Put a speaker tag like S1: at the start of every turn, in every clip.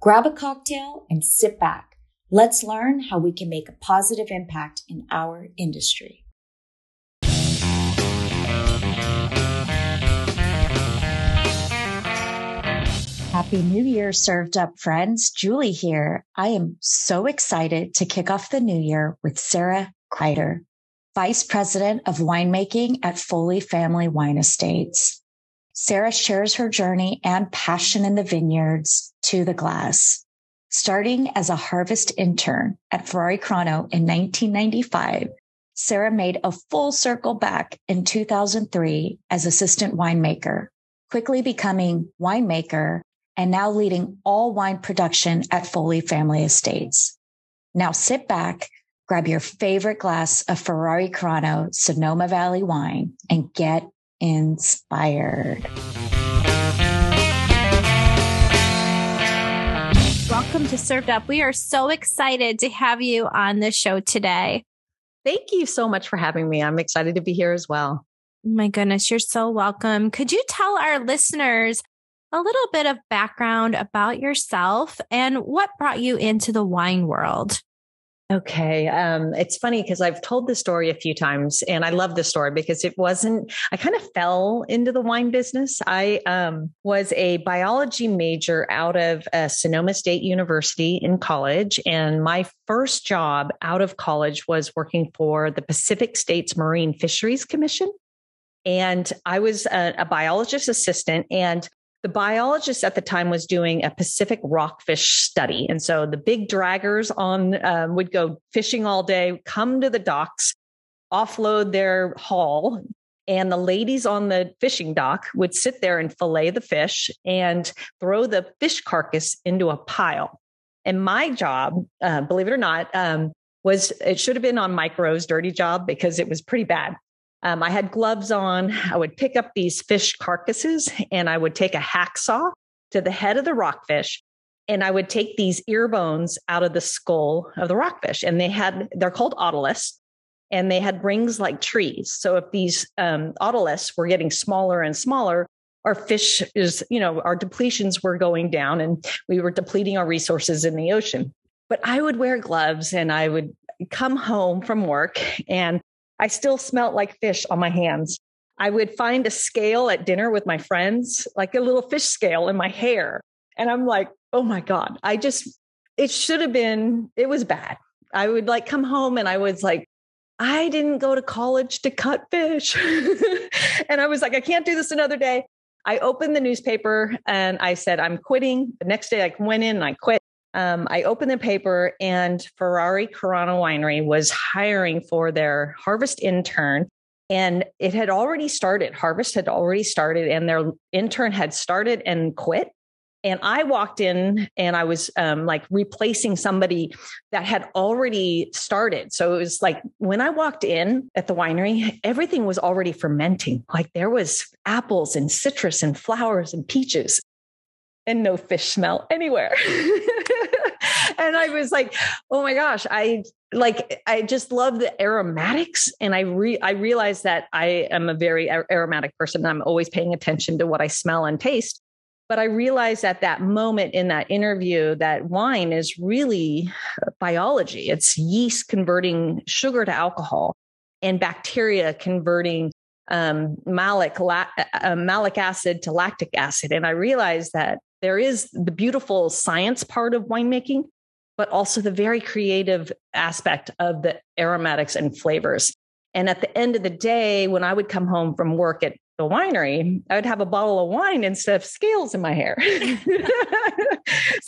S1: Grab a cocktail and sit back. Let's learn how we can make a positive impact in our industry. Happy New Year, served up friends. Julie here. I am so excited to kick off the new year with Sarah Quider, Vice President of Winemaking at Foley Family Wine Estates. Sarah shares her journey and passion in the vineyards to the glass. Starting as a harvest intern at Ferrari Carano in 1995, Sarah made a full circle back in 2003 as assistant winemaker, quickly becoming winemaker and now leading all wine production at Foley Family Estates. Now sit back, grab your favorite glass of Ferrari Carano Sonoma Valley wine and get inspired.
S2: Welcome to Served Up. We are so excited to have you on the show today.
S3: Thank you so much for having me. I'm excited to be here as well.
S2: My goodness, you're so welcome. Could you tell our listeners a little bit of background about yourself and what brought you into the wine world?
S3: Okay. Um, it's funny because I've told this story a few times and I love this story because it wasn't, I kind of fell into the wine business. I um, was a biology major out of uh, Sonoma State University in college. And my first job out of college was working for the Pacific States Marine Fisheries Commission. And I was a, a biologist assistant. And the biologist at the time was doing a Pacific rockfish study. And so the big draggers on um, would go fishing all day, come to the docks, offload their haul. And the ladies on the fishing dock would sit there and fillet the fish and throw the fish carcass into a pile. And my job, uh, believe it or not, um, was it should have been on Mike Rowe's dirty job because it was pretty bad. Um, I had gloves on. I would pick up these fish carcasses and I would take a hacksaw to the head of the rockfish and I would take these ear bones out of the skull of the rockfish. And they had, they're called otoliths and they had rings like trees. So if these um, otoliths were getting smaller and smaller, our fish is, you know, our depletions were going down and we were depleting our resources in the ocean. But I would wear gloves and I would come home from work and I still smelt like fish on my hands. I would find a scale at dinner with my friends, like a little fish scale in my hair. And I'm like, oh my God, I just, it should have been, it was bad. I would like come home and I was like, I didn't go to college to cut fish. and I was like, I can't do this another day. I opened the newspaper and I said, I'm quitting. The next day I went in and I quit um, I opened the paper and Ferrari Carano Winery was hiring for their harvest intern. And it had already started. Harvest had already started, and their intern had started and quit. And I walked in and I was um, like replacing somebody that had already started. So it was like when I walked in at the winery, everything was already fermenting. Like there was apples and citrus and flowers and peaches and no fish smell anywhere. and I was like, oh my gosh, I like I just love the aromatics and I re I realized that I am a very aromatic person. I'm always paying attention to what I smell and taste. But I realized at that moment in that interview that wine is really biology. It's yeast converting sugar to alcohol and bacteria converting um, malic, la- uh, malic acid to lactic acid. And I realized that there is the beautiful science part of winemaking, but also the very creative aspect of the aromatics and flavors. And at the end of the day, when I would come home from work at the winery, I would have a bottle of wine instead of scales in my hair. so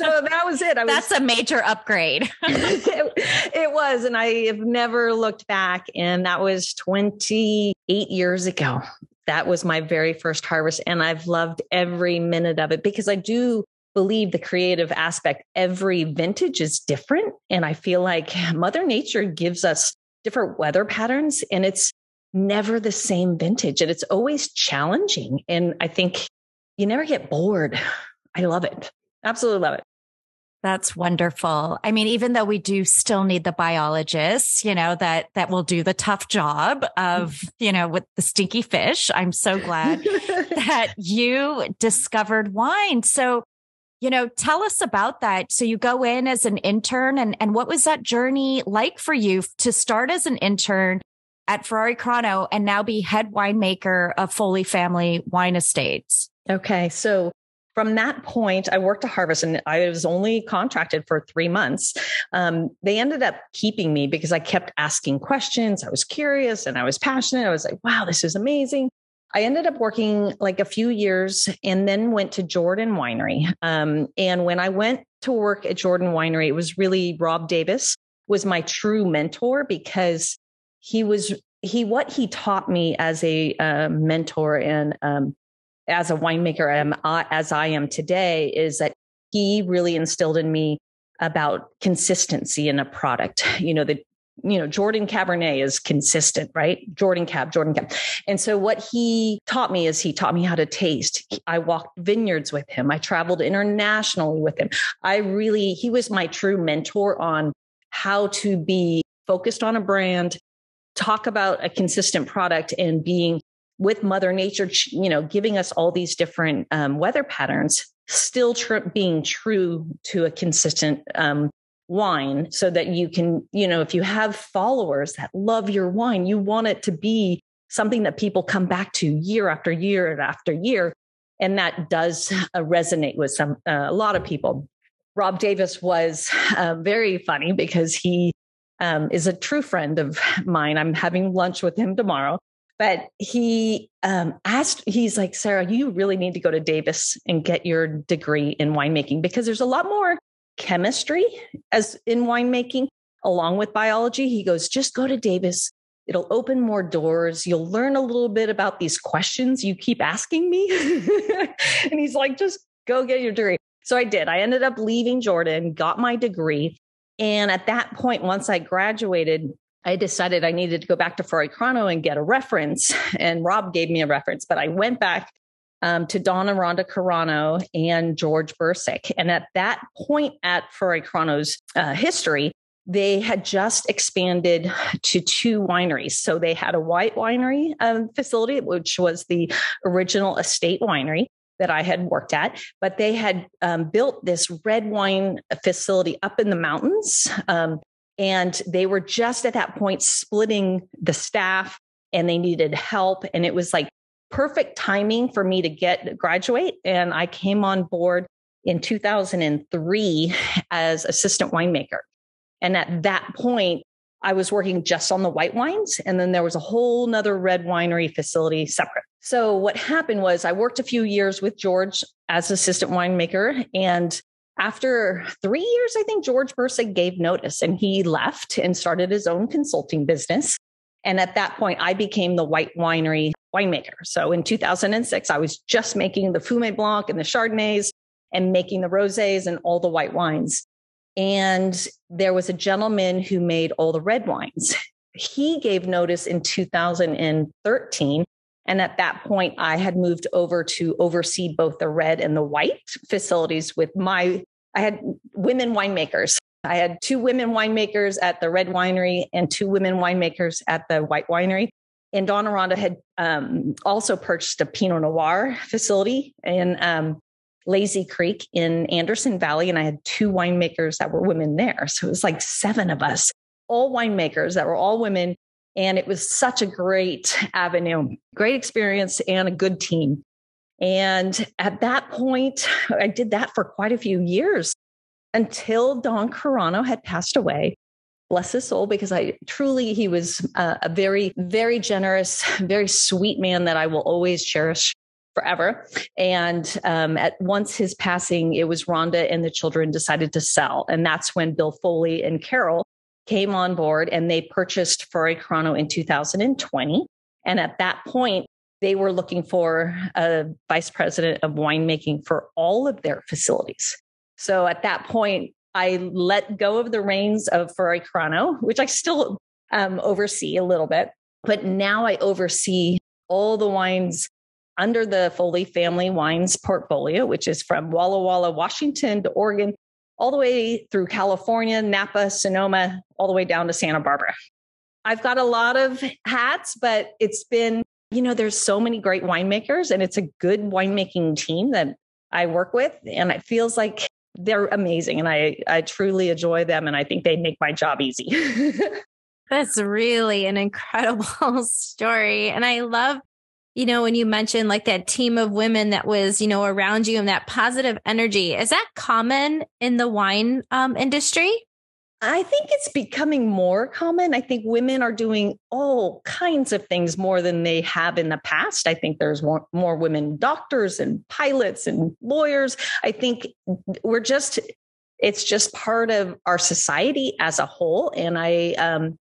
S3: that was it.
S2: I was, That's a major upgrade.
S3: it, it was. And I have never looked back. And that was 28 years ago that was my very first harvest and I've loved every minute of it because I do believe the creative aspect, every vintage is different. And I feel like Mother Nature gives us different weather patterns and it's never the same vintage and it's always challenging. And I think you never get bored. I love it. Absolutely love it.
S1: That's wonderful. I mean, even though we do still need the biologists, you know, that, that will do the tough job of, you know, with the stinky fish. I'm so glad that you discovered wine. So, you know, tell us about that. So you go in as an intern and, and what was that journey like for you to start as an intern at Ferrari Carano and now be head winemaker of Foley Family Wine Estates?
S3: Okay. So from that point, I worked a harvest and I was only contracted for three months. Um, they ended up keeping me because I kept asking questions. I was curious and I was passionate. I was like, wow, this is amazing. I ended up working like a few years and then went to Jordan Winery. Um, and when I went to work at Jordan Winery, it was really Rob Davis was my true mentor because he was he what he taught me as a uh, mentor and um, as a winemaker am, uh, as I am today is that he really instilled in me about consistency in a product. You know, the you know, Jordan Cabernet is consistent, right? Jordan Cab, Jordan Cab. And so what he taught me is he taught me how to taste. I walked vineyards with him. I traveled internationally with him. I really, he was my true mentor on how to be focused on a brand, talk about a consistent product and being with Mother Nature, you know, giving us all these different um, weather patterns, still tr- being true to a consistent um, wine, so that you can, you know, if you have followers that love your wine, you want it to be something that people come back to year after year after year, and that does uh, resonate with some uh, a lot of people. Rob Davis was uh, very funny because he um, is a true friend of mine. I'm having lunch with him tomorrow but he um, asked, he's like, Sarah, you really need to go to Davis and get your degree in winemaking because there's a lot more chemistry as in winemaking along with biology. He goes, just go to Davis. It'll open more doors. You'll learn a little bit about these questions you keep asking me. and he's like, just go get your degree. So I did. I ended up leaving Jordan, got my degree. And at that point, once I graduated, I decided I needed to go back to Ferrari Carano and get a reference. And Rob gave me a reference, but I went back um, to Donna Rhonda Carano and George Bursick. And at that point at Ferrari Carano's uh, history, they had just expanded to two wineries. So they had a white winery um, facility, which was the original estate winery that I had worked at, but they had um, built this red wine facility up in the mountains um, and they were just at that point splitting the staff and they needed help. And it was like perfect timing for me to get graduate. And I came on board in 2003 as assistant winemaker. And at that point, I was working just on the white wines. And then there was a whole nother red winery facility separate. So what happened was I worked a few years with George as assistant winemaker and after three years, I think George Bursick gave notice and he left and started his own consulting business. And at that point, I became the white winery winemaker. So in 2006, I was just making the Fumé Blanc and the Chardonnays and making the rosés and all the white wines. And there was a gentleman who made all the red wines. He gave notice in 2013 and at that point, I had moved over to oversee both the red and the white facilities with my, I had women winemakers. I had two women winemakers at the red winery and two women winemakers at the white winery. And Don Aranda had um, also purchased a Pinot Noir facility in um, Lazy Creek in Anderson Valley. And I had two winemakers that were women there. So it was like seven of us, all winemakers that were all women and it was such a great avenue, great experience, and a good team. And at that point, I did that for quite a few years until Don Carano had passed away. Bless his soul, because I truly, he was a very, very generous, very sweet man that I will always cherish forever. And um, at once his passing, it was Rhonda and the children decided to sell. And that's when Bill Foley and Carol came on board and they purchased Ferrari Carano in 2020. And at that point, they were looking for a vice president of winemaking for all of their facilities. So at that point, I let go of the reins of Ferrari Carano, which I still um, oversee a little bit, but now I oversee all the wines under the Foley Family Wines portfolio, which is from Walla Walla, Washington to Oregon, all the way through California, Napa, Sonoma, all the way down to Santa Barbara. I've got a lot of hats, but it's been, you know, there's so many great winemakers and it's a good winemaking team that I work with. And it feels like they're amazing. And I, I truly enjoy them. And I think they make my job easy.
S2: That's really an incredible story. And I love, you know, when you mentioned like that team of women that was, you know, around you and that positive energy. Is that common in the wine um, industry?
S3: I think it's becoming more common. I think women are doing all kinds of things more than they have in the past. I think there's more, more women doctors and pilots and lawyers. I think we're just, it's just part of our society as a whole. And I, um,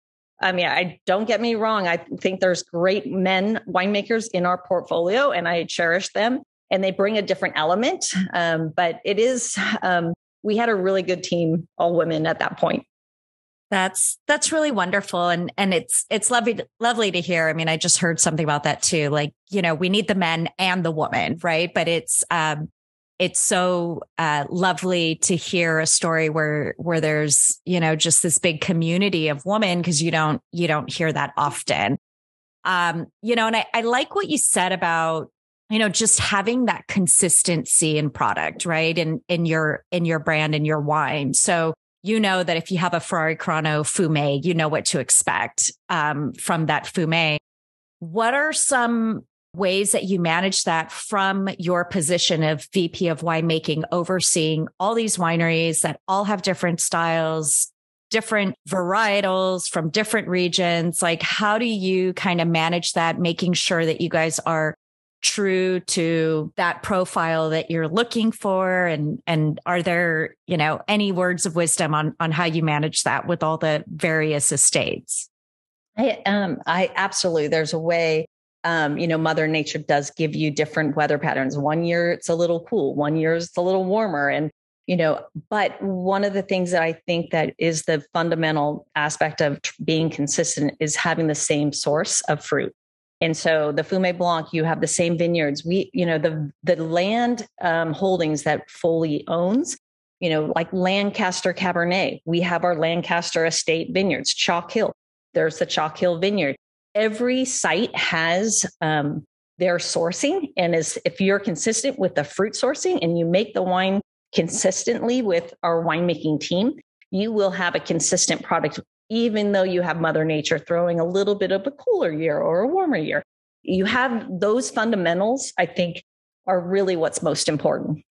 S3: I mean, I don't get me wrong. I think there's great men winemakers in our portfolio and I cherish them and they bring a different element. Um, but it is, um, we had a really good team, all women at that point.
S4: That's that's really wonderful and and it's it's lovely lovely to hear. I mean, I just heard something about that too. Like, you know, we need the men and the woman, right? But it's um it's so uh, lovely to hear a story where where there's you know just this big community of women because you don't you don't hear that often um you know and I, I like what you said about you know just having that consistency in product right? In in your in your brand and your wine. So you know that if you have a ferrari carano fume you know what to expect um, from that fume what are some ways that you manage that from your position of vp of winemaking overseeing all these wineries that all have different styles different varietals from different regions? Like how do you kind of manage that making sure that you guys are true to that profile that you're looking for? And and are there you know any words of wisdom on on how you manage that with all the various estates?
S3: I um i absolutely there's a way um you know mother nature does give you different weather patterns. One year it's a little cool one year it's a little warmer and you know but one of the things that i think that is the fundamental aspect of being consistent is having the same source of fruit and so the Fume Blanc, you have the same vineyards. We, you know, the the land um, holdings that Foley owns, you know, like Lancaster Cabernet. We have our Lancaster Estate vineyards, Chalk Hill. There's the Chalk Hill Vineyard. Every site has um, their sourcing, and is if you're consistent with the fruit sourcing and you make the wine consistently with our winemaking team, you will have a consistent product even though you have Mother Nature throwing a little bit of a cooler year or a warmer year. You have those fundamentals, I think, are really what's most important.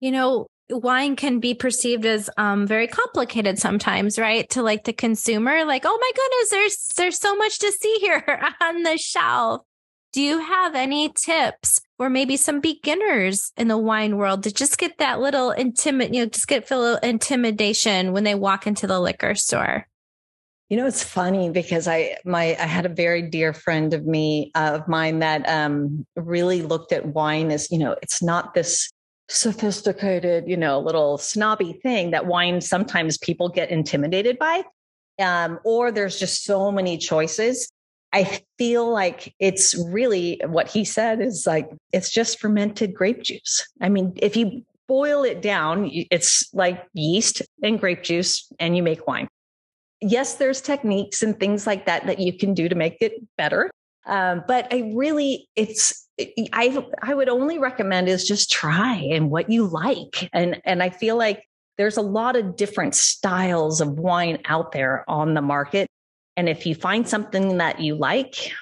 S2: You know, wine can be perceived as um, very complicated sometimes, right? To like the consumer, like, oh my goodness, there's there's so much to see here on the shelf. Do you have any tips or maybe some beginners in the wine world to just get that little intimate, you know, just get feel intimidation when they walk into the liquor store?
S3: You know, it's funny because I my I had a very dear friend of me uh, of mine that um, really looked at wine as you know it's not this sophisticated you know little snobby thing that wine sometimes people get intimidated by, um, or there's just so many choices. I feel like it's really what he said is like it's just fermented grape juice. I mean, if you boil it down, it's like yeast and grape juice, and you make wine yes, there's techniques and things like that that you can do to make it better. Um, but I really, it's, I, I would only recommend is just try and what you like. And, and I feel like there's a lot of different styles of wine out there on the market. And if you find something that you like,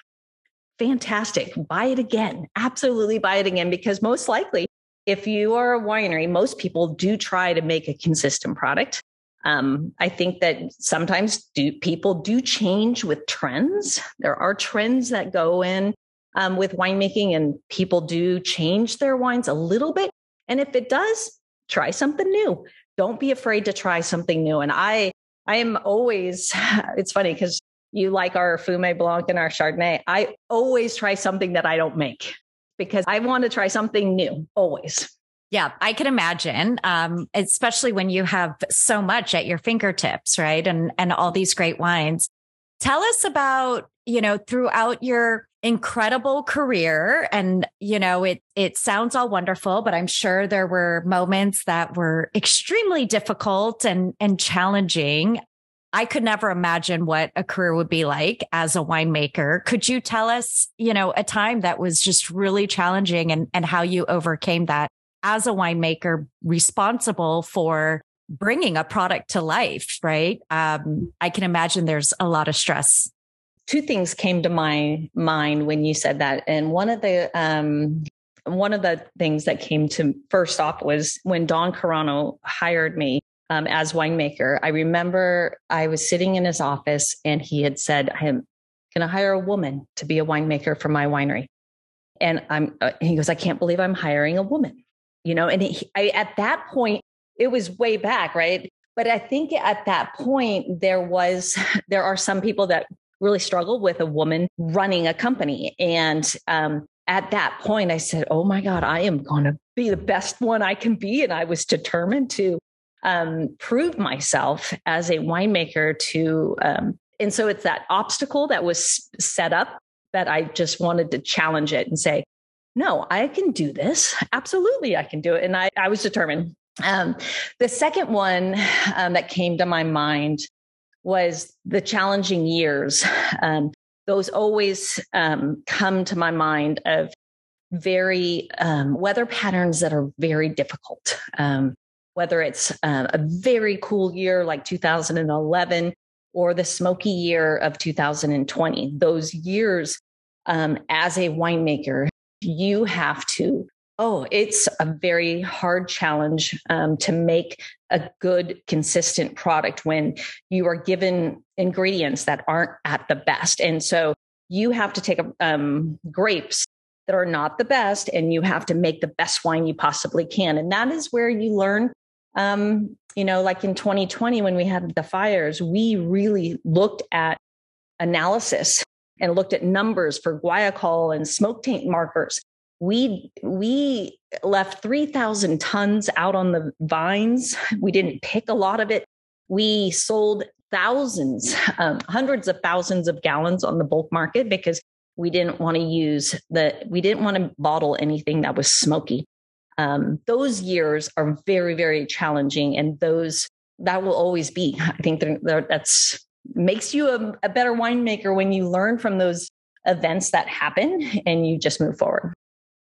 S3: fantastic, buy it again. Absolutely buy it again because most likely if you are a winery, most people do try to make a consistent product. Um, I think that sometimes do, people do change with trends. There are trends that go in um, with winemaking, and people do change their wines a little bit. And if it does, try something new. Don't be afraid to try something new. And I, I am always. It's funny because you like our Fumé Blanc and our Chardonnay, I always try something that I don't make because I want to try something new always.
S1: Yeah, I can imagine, um, especially when you have so much at your fingertips, right? And and all these great wines. Tell us about you know throughout your incredible career, and you know it it sounds all wonderful, but I'm sure there were moments that were extremely difficult and and challenging. I could never imagine what a career would be like as a winemaker. Could you tell us, you know, a time that was just really challenging and, and how you overcame that as a winemaker responsible for bringing a product to life, right? Um, I can imagine there's a lot of stress.
S3: Two things came to my mind when you said that. And one of the, um, one of the things that came to first off was when Don Carano hired me um, as winemaker. I remember I was sitting in his office and he had said, I'm going to hire a woman to be a winemaker for my winery. And I'm, uh, he goes, I can't believe I'm hiring a woman, you know, and he, I, at that point, it was way back, right? But I think at that point, there was, there are some people that really struggle with a woman running a company. And um, at that point, I said, Oh my God, I am going to be the best one I can be. And I was determined to um, prove myself as a winemaker to um, and so it's that obstacle that was set up that i just wanted to challenge it and say no i can do this. Absolutely i can do it. And i, I was determined. Um, the second one um, that came to my mind was the challenging years. Um, those always um, come to my mind of very weather patterns that are very difficult. Um, whether it's uh, a very cool year like 2011 or the smoky year of 2020. Those years um, as a winemaker, you have to, oh, it's a very hard challenge um, to make a good, consistent product when you are given ingredients that aren't at the best. And so you have to take um, grapes that are not the best and you have to make the best wine you possibly can. And that is where you learn um, you know, like in 2020 when we had the fires, we really looked at analysis and looked at numbers for guaiacol and smoke taint markers. We we left 3,000 tons out on the vines. We didn't pick a lot of it. We sold thousands, um, hundreds of thousands of gallons on the bulk market because we didn't want to use the we didn't want to bottle anything that was smoky um, those years are very, very challenging. And those, that will always be. I think they're, they're, that's makes you a, a better winemaker when you learn from those events that happen and you just move forward.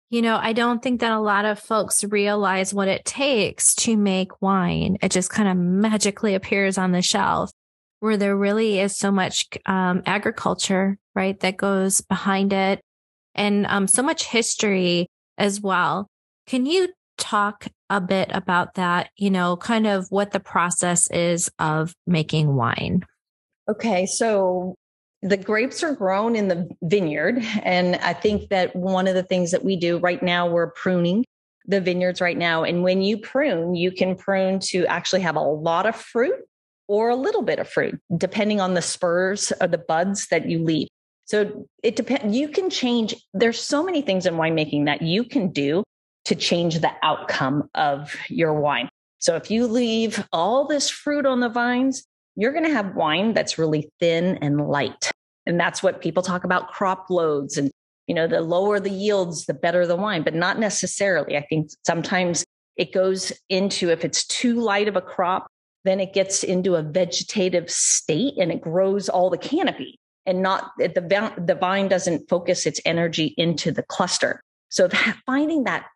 S2: You know, I don't think that a lot of folks realize what it takes to make wine. It just kind of magically appears on the shelf where there really is so much um, agriculture, right, that goes behind it and um, so much history as well. Can you talk a bit about that? You know, kind of what the process is of making wine.
S3: Okay. So the grapes are grown in the vineyard. And I think that one of the things that we do right now, we're pruning the vineyards right now. And when you prune, you can prune to actually have a lot of fruit or a little bit of fruit, depending on the spurs or the buds that you leave. So it depends. You can change. There's so many things in winemaking that you can do to change the outcome of your wine. So if you leave all this fruit on the vines, you're going to have wine that's really thin and light. And that's what people talk about crop loads and you know the lower the yields the better the wine, but not necessarily. I think sometimes it goes into if it's too light of a crop, then it gets into a vegetative state and it grows all the canopy and not the the vine doesn't focus its energy into the cluster. So finding that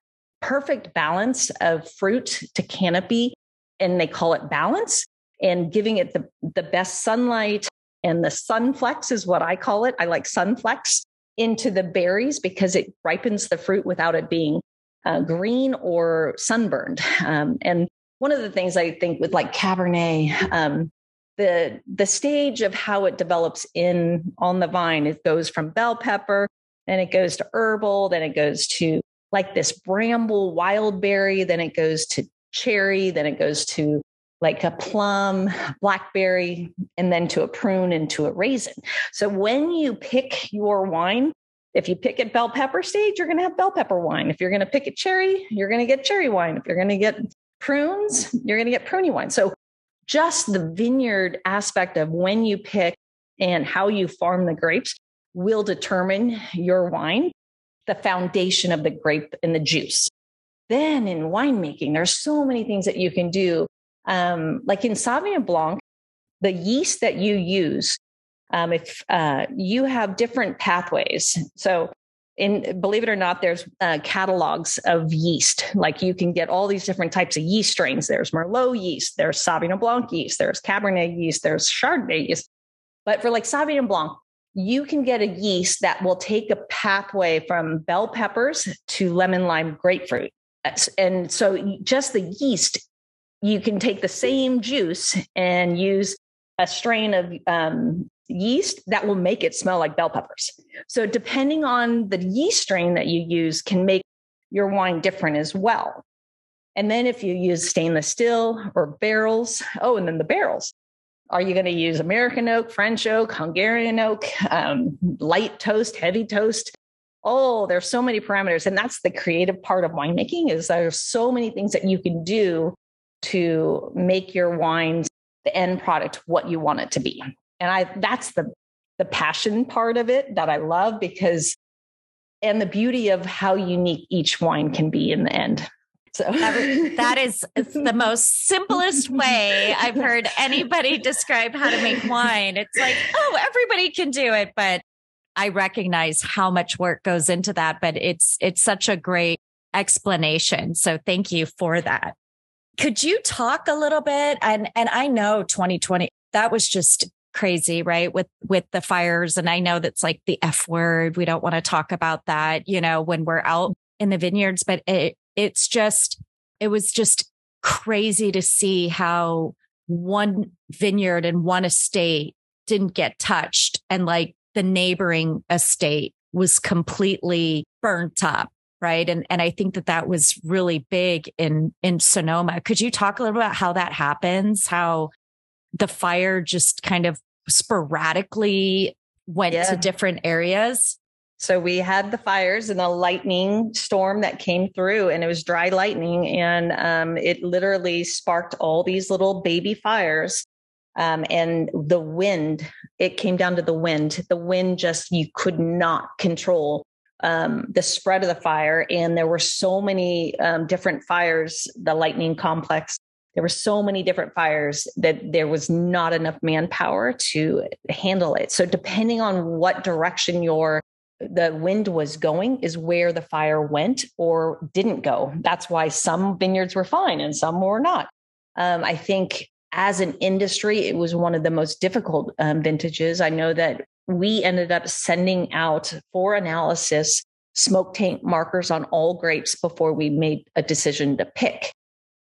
S3: perfect balance of fruit to canopy, and they call it balance, and giving it the, the best sunlight. And the sunflex is what I call it. I like sunflex into the berries because it ripens the fruit without it being uh, green or sunburned. Um, and one of the things I think with like Cabernet, um, the the stage of how it develops in on the vine, it goes from bell pepper, then it goes to herbal, then it goes to like this bramble wild berry, then it goes to cherry, then it goes to like a plum, blackberry, and then to a prune and to a raisin. So when you pick your wine, if you pick at bell pepper stage, you're going to have bell pepper wine. If you're going to pick at cherry, you're going to get cherry wine. If you're going to get prunes, you're going to get pruny wine. So just the vineyard aspect of when you pick and how you farm the grapes will determine your wine, the foundation of the grape and the juice. Then in winemaking, there's so many things that you can do. Um, like in Sauvignon Blanc, the yeast that you use um, if uh, you have different pathways. So, in believe it or not, there's uh, catalogs of yeast. Like you can get all these different types of yeast strains. There's Merlot yeast, there's Sauvignon Blanc yeast, there's Cabernet yeast, there's Chardonnay yeast. But for like Sauvignon Blanc, you can get a yeast that will take a pathway from bell peppers to lemon lime grapefruit. And so just the yeast, you can take the same juice and use a strain of um, yeast that will make it smell like bell peppers. So depending on the yeast strain that you use can make your wine different as well. And then if you use stainless steel or barrels, oh, and then the barrels. Are you going to use American oak, French oak, Hungarian oak, um, light toast, heavy toast? Oh, there's so many parameters. And that's the creative part of winemaking is there's so many things that you can do to make your wines the end product what you want it to be and i that's the the passion part of it that i love because and the beauty of how unique each wine can be in the end so
S4: that is the most simplest way I've heard anybody describe how to make wine. It's like, oh, everybody can do it, but I recognize how much work goes into that, but it's it's such a great explanation. So thank you for that. Could you talk a little bit and and I know 2020 that was just crazy, right? With, with the fires. And I know that's like the F word. We don't want to talk about that, you know, when we're out in the vineyards, but it, it's just, it was just crazy to see how one vineyard and one estate didn't get touched and like the neighboring estate was completely burnt up right and and i think that that was really big in in sonoma could you talk a little bit about how that happens how the fire just kind of sporadically went yeah. to different areas?
S3: So we had the fires and the lightning storm that came through, and it was dry lightning, and um, it literally sparked all these little baby fires. Um, and the wind, it came down to the wind. The wind just you could not control um, the spread of the fire, and there were so many um, different fires. The lightning complex there were so many different fires that there was not enough manpower to handle it. So depending on what direction your the wind was going is where the fire went or didn't go. That's why some vineyards were fine and some were not. Um, I think as an industry, it was one of the most difficult um, vintages. I know that we ended up sending out for analysis smoke taint markers on all grapes before we made a decision to pick.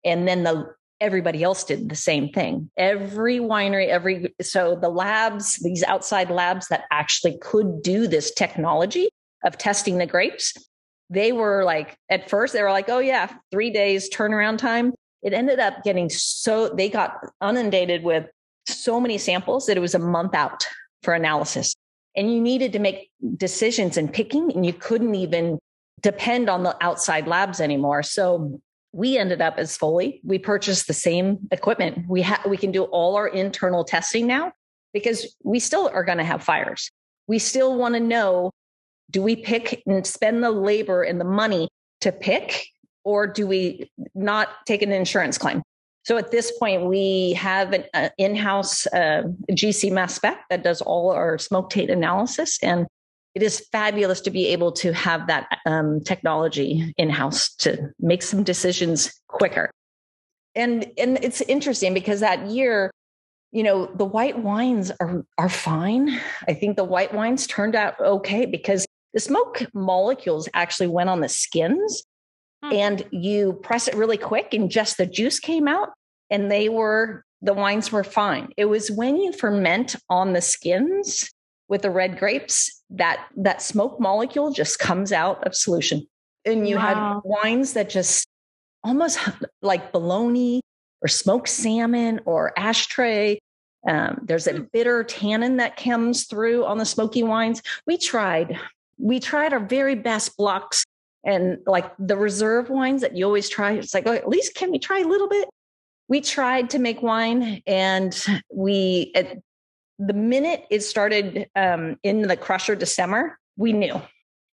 S3: And then the everybody else did the same thing. Every winery, every so the labs, these outside labs that actually could do this technology of testing the grapes, they were like at first they were like, "Oh yeah, 3 days turnaround time." It ended up getting so they got inundated with so many samples that it was a month out for analysis. And you needed to make decisions in picking and you couldn't even depend on the outside labs anymore. So we ended up as Foley. We purchased the same equipment. We ha- we can do all our internal testing now because we still are going to have fires. We still want to know do we pick and spend the labor and the money to pick or do we not take an insurance claim? So at this point, we have an uh, in-house uh, GC mass spec that does all our smoke taint analysis, and it is fabulous to be able to have that um, technology in house to make some decisions quicker. And and it's interesting because that year, you know, the white wines are are fine. I think the white wines turned out okay because the smoke molecules actually went on the skins hmm. and you press it really quick and just the juice came out and they were the wines were fine. It was when you ferment on the skins with the red grapes, that that smoke molecule just comes out of solution. And you wow. had wines that just almost like bologna or smoked salmon or ashtray. Um, there's a hmm. bitter tannin that comes through on the smoky wines. We tried, we tried our very best blocks and like the reserve wines that you always try. It's like, oh, at least can we try a little bit? We tried to make wine and we, at the minute it started um, in the crusher destemmer, we knew.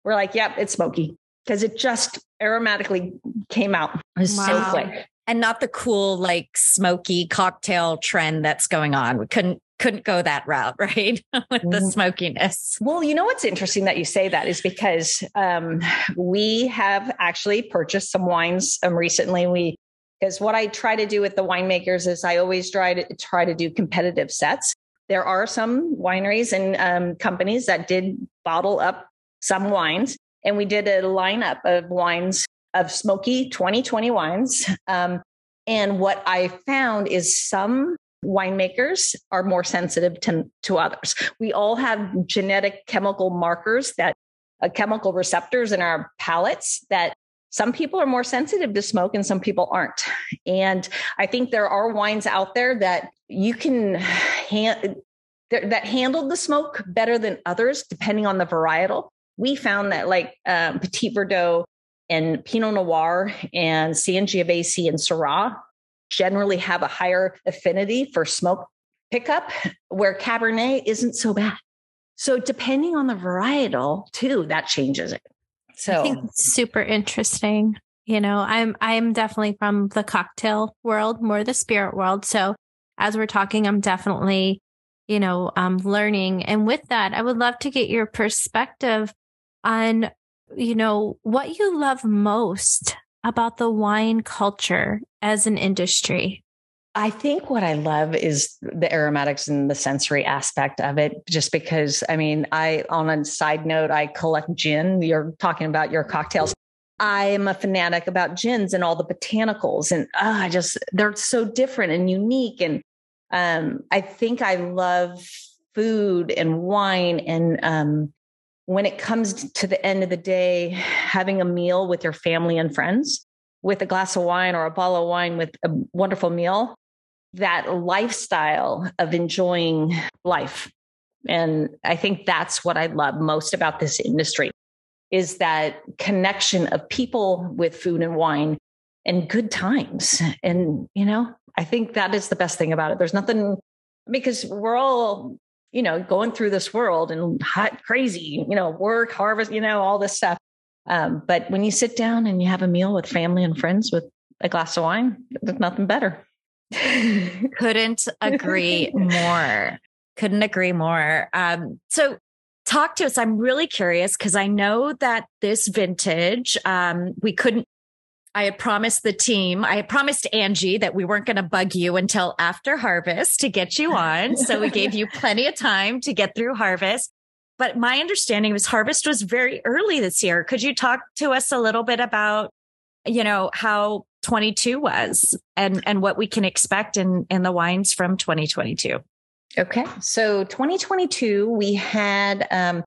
S3: We're like, yep, it's smoky because it just aromatically came out wow. so quick.
S4: And not the cool, like smoky cocktail trend that's going on. We couldn't couldn't go that route, right? With the mm. smokiness.
S3: Well, you know what's interesting that you say that is because um, we have actually purchased some wines um, recently. We because what I try to do with the winemakers is I always try to try to do competitive sets. There are some wineries and um, companies that did bottle up some wines, and we did a lineup of wines of smoky 2020 wines. Um, and what I found is some winemakers are more sensitive to, to others. We all have genetic chemical markers that uh, chemical receptors in our palates that some people are more sensitive to smoke and some people aren't. And I think there are wines out there that you can hand, that handled the smoke better than others, depending on the varietal. We found that like um, Petit Verdot and Pinot Noir and Sangiovese and Syrah generally have a higher affinity for smoke pickup, where Cabernet isn't so bad. So depending on the varietal too, that changes it. So
S2: super interesting. You know, I'm I'm definitely from the cocktail world, more the spirit world. So as we're talking, I'm definitely, you know, um learning. And with that, I would love to get your perspective on, you know, what you love most about the wine culture as an industry?
S3: I think what I love is the aromatics and the sensory aspect of it, just because I mean, I, on a side note, I collect gin. You're talking about your cocktails. I am a fanatic about gins and all the botanicals, and oh, I just, they're so different and unique. And um, I think I love food and wine and um, when it comes to the end of the day, having a meal with your family and friends with a glass of wine or a bottle of wine with a wonderful meal, that lifestyle of enjoying life. And I think that's what I love most about this industry is that connection of people with food and wine and good times. And, you know, I think that is the best thing about it. There's nothing because we're all you know, going through this world and hot, crazy, you know, work, harvest, you know, all this stuff. Um, but when you sit down and you have a meal with family and friends with a glass of wine, there's nothing better.
S4: Couldn't agree more. Couldn't agree more. Um, so talk to us. I'm really curious because I know that this vintage, um, we couldn't I had promised the team, I had promised Angie that we weren't going to bug you until after harvest to get you on. So we gave you plenty of time to get through harvest. But my understanding was harvest was very early this year. Could you talk to us a little bit about, you know, how 22 was and, and what we can expect in, in the wines from 2022?
S3: Okay. So 2022, we had um,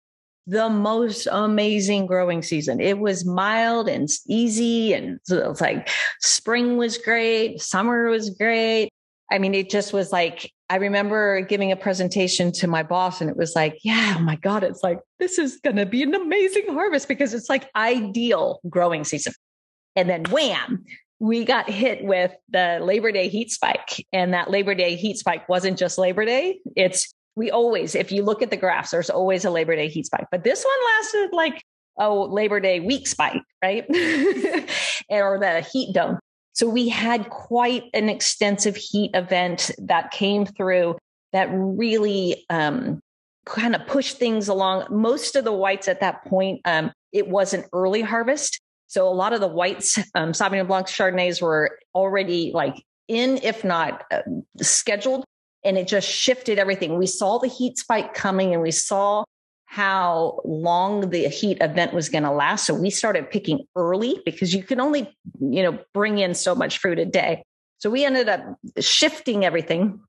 S3: the most amazing growing season. It was mild and easy. And it was like spring was great, summer was great. I mean, it just was like, I remember giving a presentation to my boss, and it was like, yeah, oh my God, it's like, this is going to be an amazing harvest because it's like ideal growing season. And then wham, we got hit with the Labor Day heat spike. And that Labor Day heat spike wasn't just Labor Day, it's we always, if you look at the graphs, there's always a Labor Day heat spike. But this one lasted like oh Labor Day week spike, right? or the heat dome. So we had quite an extensive heat event that came through that really um, kind of pushed things along. Most of the whites at that point, um, it was an early harvest. So a lot of the whites, um, Sauvignon Blanc Chardonnays were already like in, if not uh, scheduled and it just shifted everything. We saw the heat spike coming and we saw how long the heat event was going to last. So we started picking early because you can only, you know, bring in so much fruit a day. So we ended up shifting everything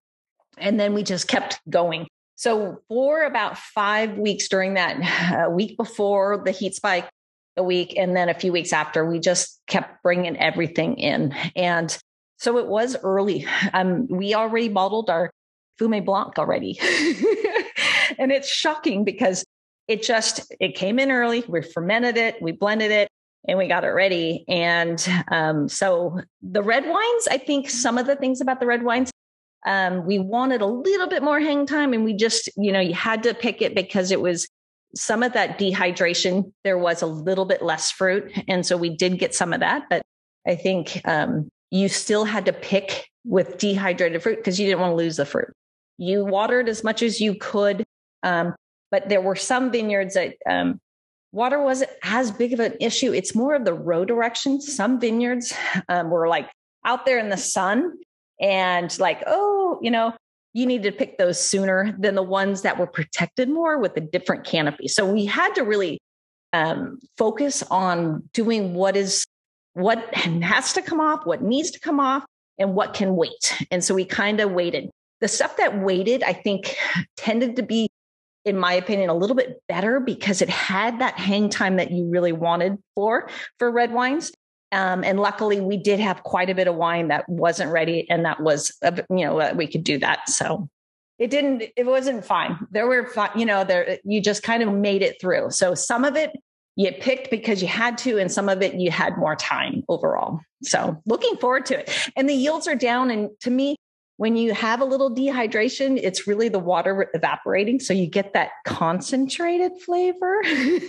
S3: and then we just kept going. So for about five weeks during that week before the heat spike, a week, and then a few weeks after, we just kept bringing everything in. And So it was early. Um, we already bottled our Fumé Blanc already. and it's shocking because it just, it came in early. We fermented it, we blended it, and we got it ready. And um, so the red wines, I think some of the things about the red wines, um, we wanted a little bit more hang time and we just, you know, you had to pick it because it was some of that dehydration. There was a little bit less fruit. And so we did get some of that. But I think um, you still had to pick with dehydrated fruit because you didn't want to lose the fruit. You watered as much as you could. Um, but there were some vineyards that um, water wasn't as big of an issue. It's more of the row direction. Some vineyards um, were like out there in the sun and like, oh, you know, you need to pick those sooner than the ones that were protected more with a different canopy. So we had to really um, focus on doing what is what has to come off, what needs to come off, and what can wait. And so we kind of waited. The stuff that waited, I think, tended to be, in my opinion, a little bit better because it had that hang time that you really wanted for for red wines. Um, and luckily, we did have quite a bit of wine that wasn't ready, and that was, you know, we could do that. So it didn't, it wasn't fine. There were, you know, there you just kind of made it through. So some of it you picked because you had to, and some of it you had more time overall. So looking forward to it. And the yields are down. And to me, when you have a little dehydration, it's really the water evaporating. So you get that concentrated flavor.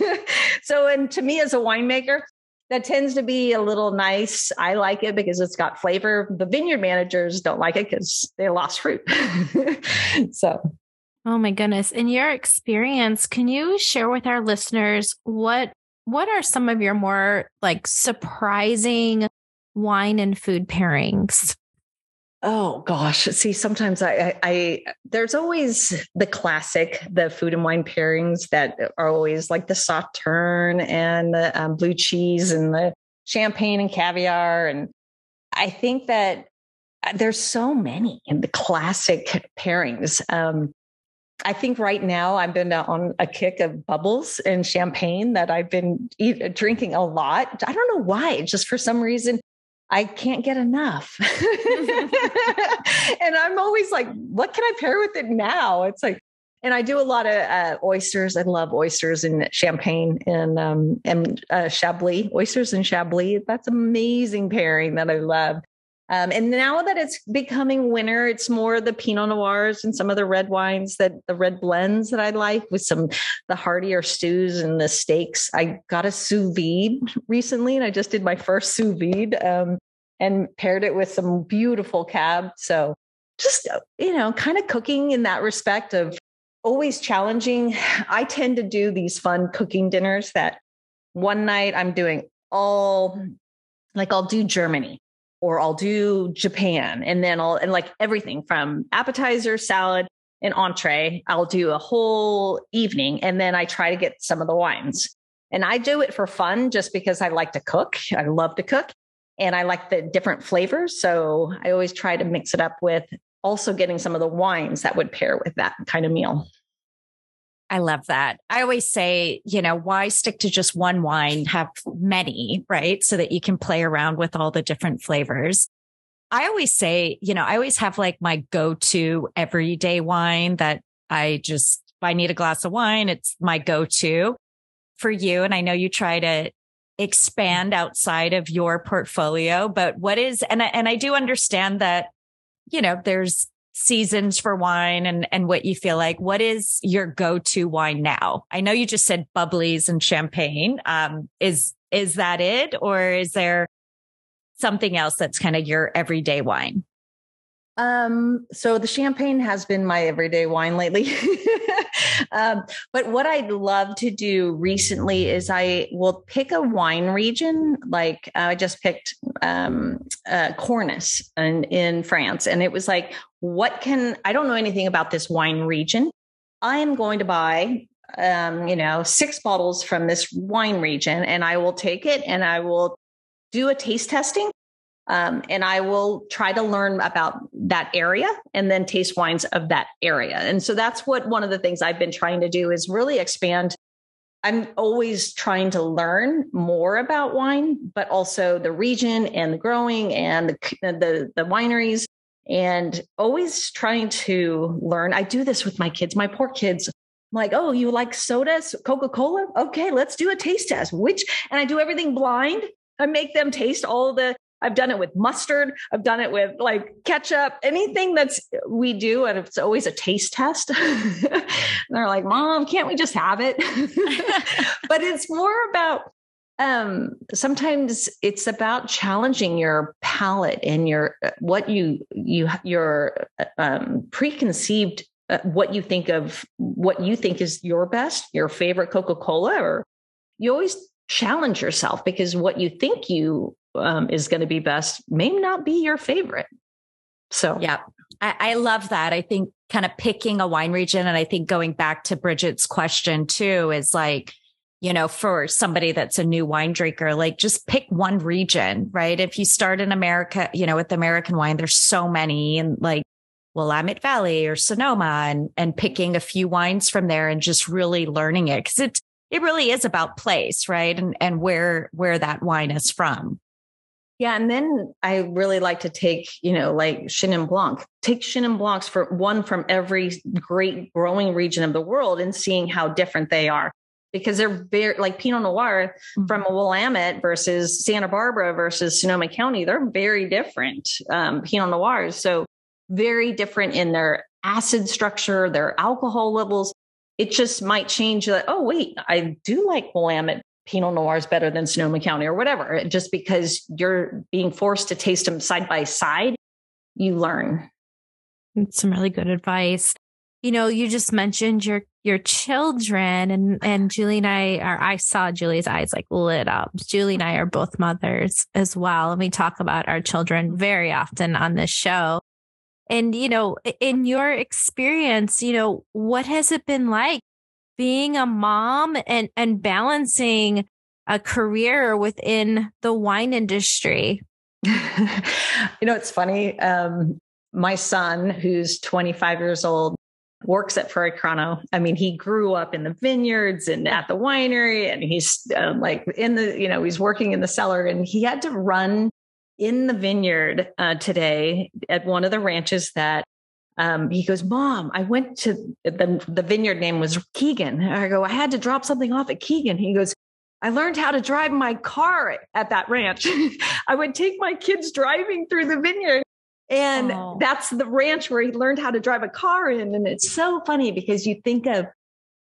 S3: so, and to me as a winemaker, that tends to be a little nice. I like it because it's got flavor. The vineyard managers don't like it because they lost fruit. so,
S2: oh my goodness! In your experience, can you share with our listeners what what are some of your more like surprising wine and food pairings?
S3: Oh gosh. See, sometimes I, I, I, there's always the classic, the food and wine pairings that are always like the sauterne and the um, blue cheese and the champagne and caviar. And I think that uh, there's so many in the classic pairings. Um, I think right now I've been on a kick of bubbles and champagne that I've been eat, drinking a lot. I don't know why. Just for some reason, I can't get enough. and I'm always like, what can I pair with it now? It's like, and I do a lot of uh, oysters. I love oysters and champagne and um, and uh, Chablis, oysters and Chablis. That's amazing pairing that I love. Um, and now that it's becoming winter, it's more the Pinot Noirs and some of the red wines that the red blends that I like with some the heartier stews and the steaks. I got a sous vide recently, and I just did my first sous vide um, and paired it with some beautiful cab. So just you know, kind of cooking in that respect of always challenging. I tend to do these fun cooking dinners that one night I'm doing all like I'll do Germany or I'll do Japan and then I'll, and like everything from appetizer, salad, and entree. I'll do a whole evening and then I try to get some of the wines. And I do it for fun just because I like to cook. I love to cook and I like the different flavors. So I always try to mix it up with also getting some of the wines that would pair with that kind of meal.
S4: I love that. I always say, you know, why stick to just one wine? Have many, right? So that you can play around with all the different flavors. I always say, you know, I always have like my go to everyday wine that I just, if I need a glass of wine, it's my go to for you. And I know you try to expand outside of your portfolio, but what is, and I, and I do understand that, you know, there's seasons for wine and, and what you feel like. What is your go-to wine now? I know you just said bubblies and champagne. Um, is, is that it? Or is there something else that's kind of your everyday wine?
S3: Um, so the champagne has been my everyday wine lately. um, but what I'd love to do recently is I will pick a wine region. Like uh, I just picked um, uh, Cornas in, in France, and it was like, what can I don't know anything about this wine region. I am going to buy um, you know, six bottles from this wine region, and I will take it and I will do a taste testing um, and I will try to learn about that area and then taste wines of that area. And so that's what one of the things I've been trying to do is really expand I'm always trying to learn more about wine, but also the region and the growing and the, the, the wineries and always trying to learn. I do this with my kids, my poor kids. I'm like, oh, you like sodas, Coca Cola? Okay, let's do a taste test. Which, and I do everything blind. I make them taste all the I've done it with mustard. I've done it with like ketchup, anything that's we do. And it's always a taste test. they're like, mom, can't we just have it? but it's more about, um, sometimes it's about challenging your palate and your, what you, you, your, um, preconceived uh, what you think of what you think is your best, your favorite Coca Cola, or you always challenge yourself because what you think you um, is going to be best may not be your favorite. So,
S4: yeah, I, I love that. I think kind of picking a wine region, and I think going back to Bridget's question too, is like, you know, for somebody that's a new wine drinker, like just pick one region, right? If you start in America, you know, with American wine, there's so many and like Willamette Valley or Sonoma and, and picking a few wines from there and just really learning it. Cause it, it really is about place, right? And, and where, where that wine is from.
S3: Yeah. And then I really like to take, you know, like Chenin Blanc, take Chenin Blancs for one from every great growing region of the world and seeing how different they are. Because they're very like Pinot Noir mm-hmm. from a Willamette versus Santa Barbara versus Sonoma County. They're very different um, Pinot Noirs. So very different in their acid structure, their alcohol levels. It just might change. Like, oh, wait, I do like Willamette Pinot Noir is better than Sonoma County or whatever. Just because you're being forced to taste them side by side, you learn.
S2: That's some really good advice. You know, you just mentioned your your children and and Julie and I are I saw Julie's eyes like lit up. Julie and I are both mothers as well. And we talk about our children very often on this show. And, you know, in your experience, you know, what has it been like being a mom and, and balancing a career within the wine industry?
S3: you know, it's funny. Um, my son, who's 25 years old, works at Ferrari Carano. I mean, he grew up in the vineyards and at the winery, and he's um, like in the, you know, he's working in the cellar, and he had to run in the vineyard uh, today at one of the ranches that um, he goes, Mom, I went to the, the vineyard name was Keegan. I go, I had to drop something off at Keegan. He goes, I learned how to drive my car at that ranch. I would take my kids driving through the vineyard. And oh. that's the ranch where he learned how to drive a car in. And it's so funny because you think of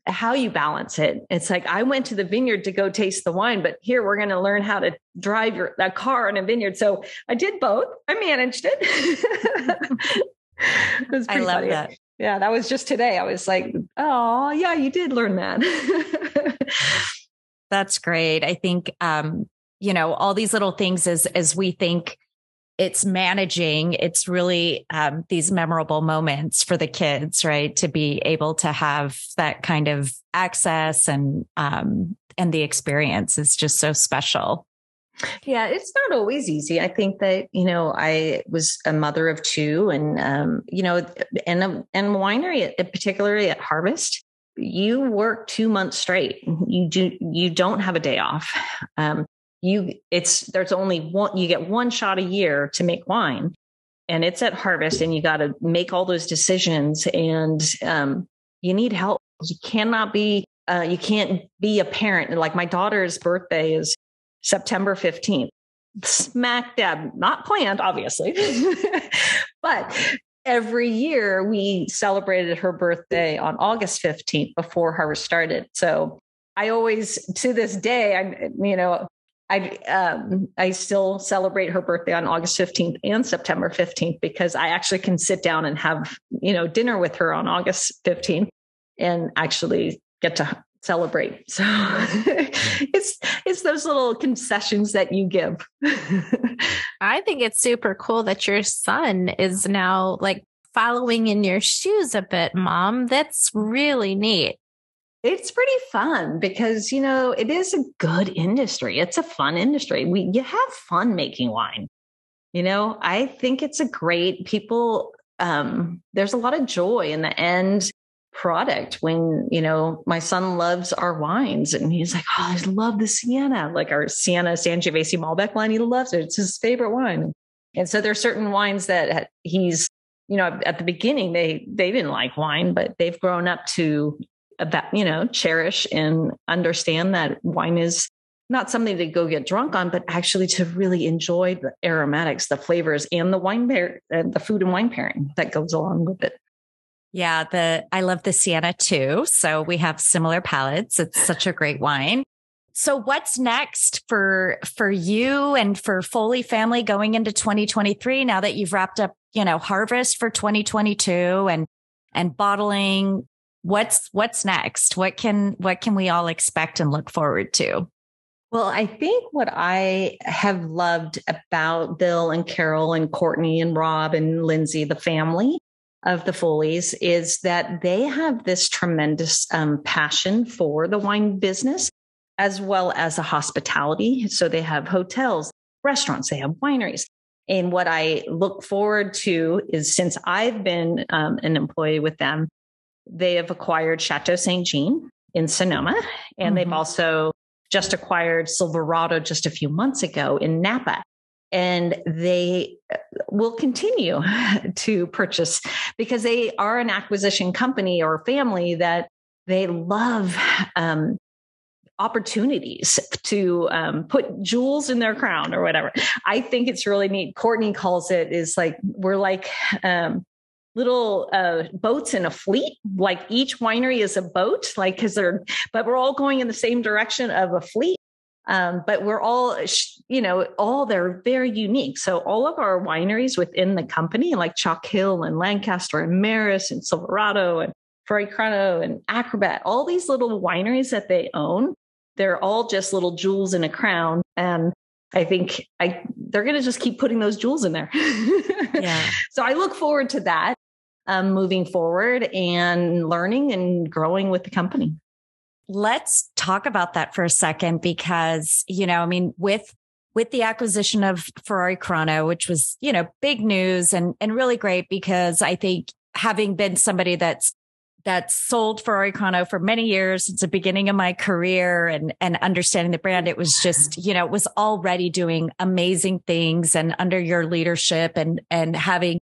S3: how you balance it. It's like I went to the vineyard to go taste the wine, but here we're going to learn how to drive your that car in a vineyard. So I did both. I managed it.
S4: it I love funny. that.
S3: Yeah, that was just today. I was like, oh, yeah, you did learn that.
S4: That's great. I think um, you know, all these little things as as we think it's managing, it's really um, these memorable moments for the kids, right? To be able to have that kind of access and um, and the experience is just so special.
S3: Yeah, it's not always easy. I think that you know I was a mother of two, and um, you know, and and winery, particularly at Harvest, you work two months straight. You do you don't have a day off. Um, you it's there's only one. You get one shot a year to make wine, and it's at Harvest, and you got to make all those decisions, and um, you need help. You cannot be uh, you can't be a parent. Like my daughter's birthday is September 15th. Smack dab, not planned, obviously, but every year we celebrated her birthday on August 15th before harvest started. So I always, to this day, I'm, you know, I um, I still celebrate her birthday on August 15th and September 15th because I actually can sit down and have you know dinner with her on August 15th and actually get to celebrate. So it's it's those little concessions that you give.
S2: I think it's super cool that your son is now like following in your shoes a bit, mom. That's really neat.
S3: It's pretty fun because you know it is a good industry. It's a fun industry. We you have fun making wine. You know, I think it's a great people um there's a lot of joy in the end product when you know my son loves our wines and he's like oh i love the Siena like our Siena sangiovese malbec wine. He loves it. It's his favorite wine. And so there's certain wines that he's you know at the beginning they they didn't like wine but they've grown up to about you know cherish and understand that wine is not something to go get drunk on but actually to really enjoy the aromatics the flavors and the wine pair and the food and wine pairing that goes along with it
S4: yeah, the I love the Siena too. So we have similar palates. It's such a great wine. So what's next for for you and for Foley family going into 2023 now that you've wrapped up, you know, harvest for 2022 and and bottling what's what's next? What can what can we all expect and look forward to?
S3: Well, I think what I have loved about Bill and Carol and Courtney and Rob and Lindsay, the family, of the Foleys is that they have this tremendous um, passion for the wine business as well as a hospitality. So they have hotels, restaurants, they have wineries. And what I look forward to is since I've been um, an employee with them, they have acquired Chateau Saint Jean in Sonoma, and mm-hmm. they've also just acquired Silverado just a few months ago in Napa and they uh, will continue to purchase because they are an acquisition company or family that they love um, opportunities to um, put jewels in their crown or whatever. I think it's really neat. Courtney calls it is like we're like um, little uh, boats in a fleet. Like each winery is a boat, like because they're, but we're all going in the same direction of a fleet. Um, but we're all, you know, all they're very unique. So all of our wineries within the company, like Chalk Hill and Lancaster and Merus and Silverado and Ferrari Carano and Acrobat, all these little wineries that they own, they're all just little jewels in a crown. And I think I they're going to just keep putting those jewels in there. yeah. So I look forward to that um, moving forward and learning and growing with the company.
S4: Let's talk about that for a second because, you know, I mean, with with the acquisition of Ferrari Carano, which was, you know, big news and and really great because I think having been somebody that's that's sold Ferrari Carano for many years since the beginning of my career and and understanding the brand, it was just, you know, it was already doing amazing things and under your leadership and and having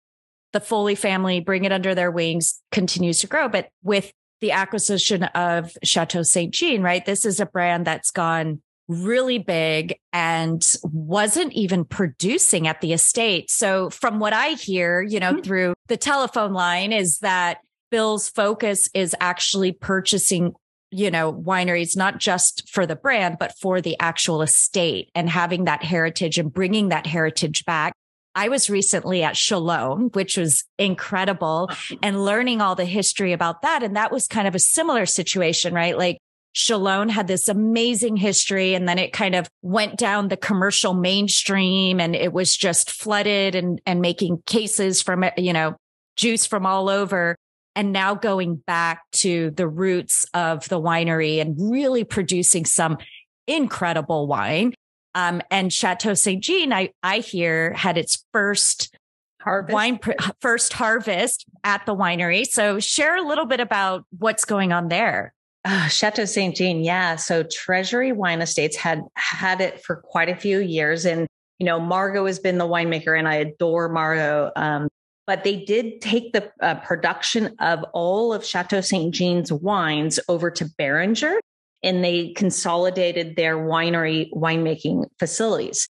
S4: the Foley family bring it under their wings continues to grow. But with the acquisition of Chateau Saint Jean, right? This is a brand that's gone really big and wasn't even producing at the estate. So from what I hear, you know, mm-hmm. through the telephone line is that Bill's focus is actually purchasing, you know, wineries, not just for the brand, but for the actual estate and having that heritage and bringing that heritage back. I was recently at Chalone, which was incredible and learning all the history about that. And that was kind of a similar situation, right? Like Chalone had this amazing history and then it kind of went down the commercial mainstream and it was just flooded and, and making cases from, you know, juice from all over. And now going back to the roots of the winery and really producing some incredible wine. Um, and Chateau Saint Jean, I, I hear had its first harvest. wine, first harvest at the winery. So share a little bit about what's going on there.
S3: Uh, Chateau Saint Jean, yeah. So Treasury Wine Estates had had it for quite a few years, and you know Margo has been the winemaker, and I adore Margo. Um, but they did take the uh, production of all of Chateau Saint Jean's wines over to Beringer, and they consolidated their winery winemaking facilities.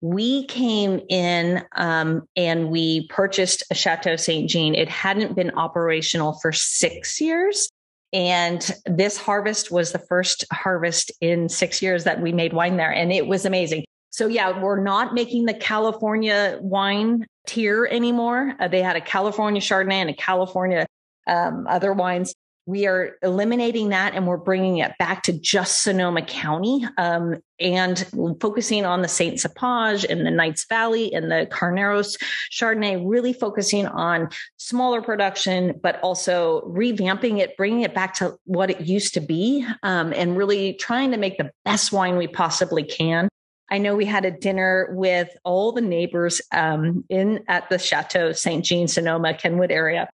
S3: We came in um, and we purchased a Chateau Saint Jean. It hadn't been operational for six years. And this harvest was the first harvest in six years that we made wine there. And it was amazing. So, yeah, we're not making the California wine tier anymore. Uh, they had a California Chardonnay and a California um, other wines we are eliminating that and we're bringing it back to just Sonoma County um, and focusing on the Cinq Cépages and the Knights Valley and the Carneros Chardonnay, really focusing on smaller production, but also revamping it, bringing it back to what it used to be, um, and really trying to make the best wine we possibly can. I know we had a dinner with all the neighbors um, in at the Chateau St. Jean Sonoma Kenwood area.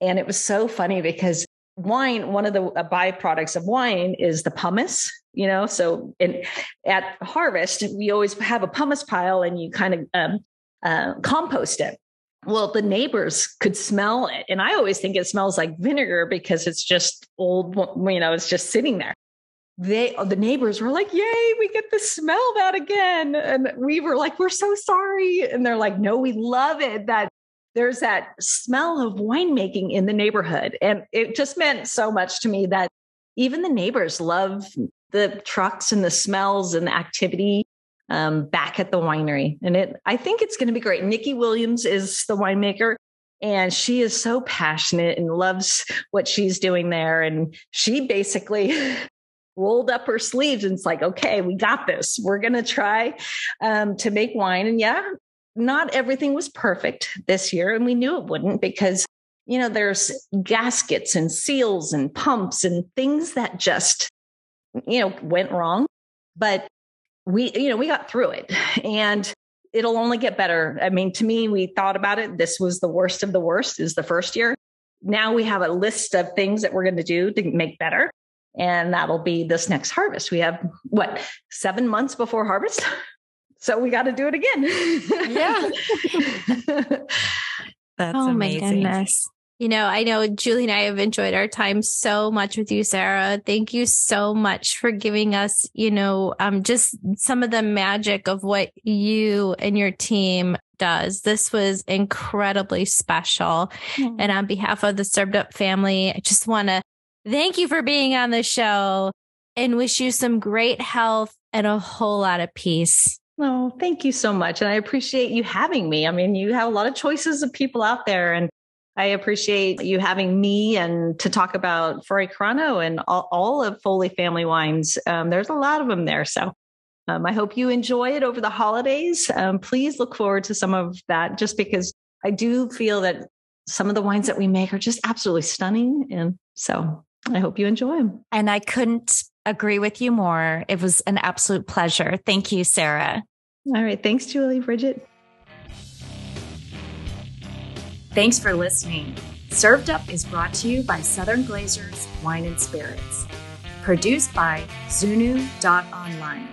S3: And it was so funny because wine, one of the uh, byproducts of wine is the pomace you know. So in, at harvest, we always have a pomace pile and you kind of um, uh, compost it. Well, the neighbors could smell it. And I always think it smells like vinegar because it's just old, you know, it's just sitting there. They, the neighbors were like, Yay, we get to smell that again. And we were like, We're so sorry. And they're like, No, we love it. That there's that smell of winemaking in the neighborhood. And it just meant so much to me that even the neighbors love the trucks and the smells and the activity um, back at the winery. And it, I think it's going to be great. Nikki Williams is the winemaker and she is so passionate and loves what she's doing there. And she basically rolled up her sleeves and it's like, okay, we got this. We're going to try um, to make wine. And yeah, not everything was perfect this year, and we knew it wouldn't because, you know, there's gaskets and seals and pumps and things that just, you know, went wrong. But we, you know, we got through it and it'll only get better. I mean, to me, we thought about it. This was the worst of the worst, is the first year. Now we have a list of things that we're going to do to make better. And that'll be this next harvest. We have what, seven months before harvest? So we got to do it again.
S2: yeah. That's oh amazing. my goodness. You know, I know Julie and I have enjoyed our time so much with you, Sarah. Thank you so much for giving us, you know, um, just some of the magic of what you and your team does. This was incredibly special. Mm-hmm. And on behalf of the Served Up family, I just want to thank you for being on the show and wish you some great health and a whole lot of peace.
S3: Oh, thank you so much. And I appreciate you having me. I mean, you have a lot of choices of people out there and I appreciate you having me and to talk about Ferrari Carano and all, all, of Foley family wines. Um, there's a lot of them there. So um, I hope you enjoy it over the holidays. Um, please look forward to some of that just because I do feel that some of the wines that we make are just absolutely stunning. And so I hope you enjoy them.
S4: And I couldn't agree with you more. It was an absolute pleasure. Thank you, Sarah.
S3: All right. Thanks, Julie, Bridget.
S4: Thanks for listening. Served Up is brought to you by Southern Glazers Wine and Spirits. Produced by Zunu.online.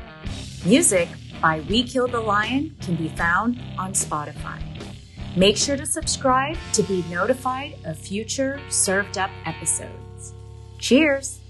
S4: Music by We Kill the Lion can be found on Spotify. Make sure to subscribe to be notified of future Served Up episodes. Cheers!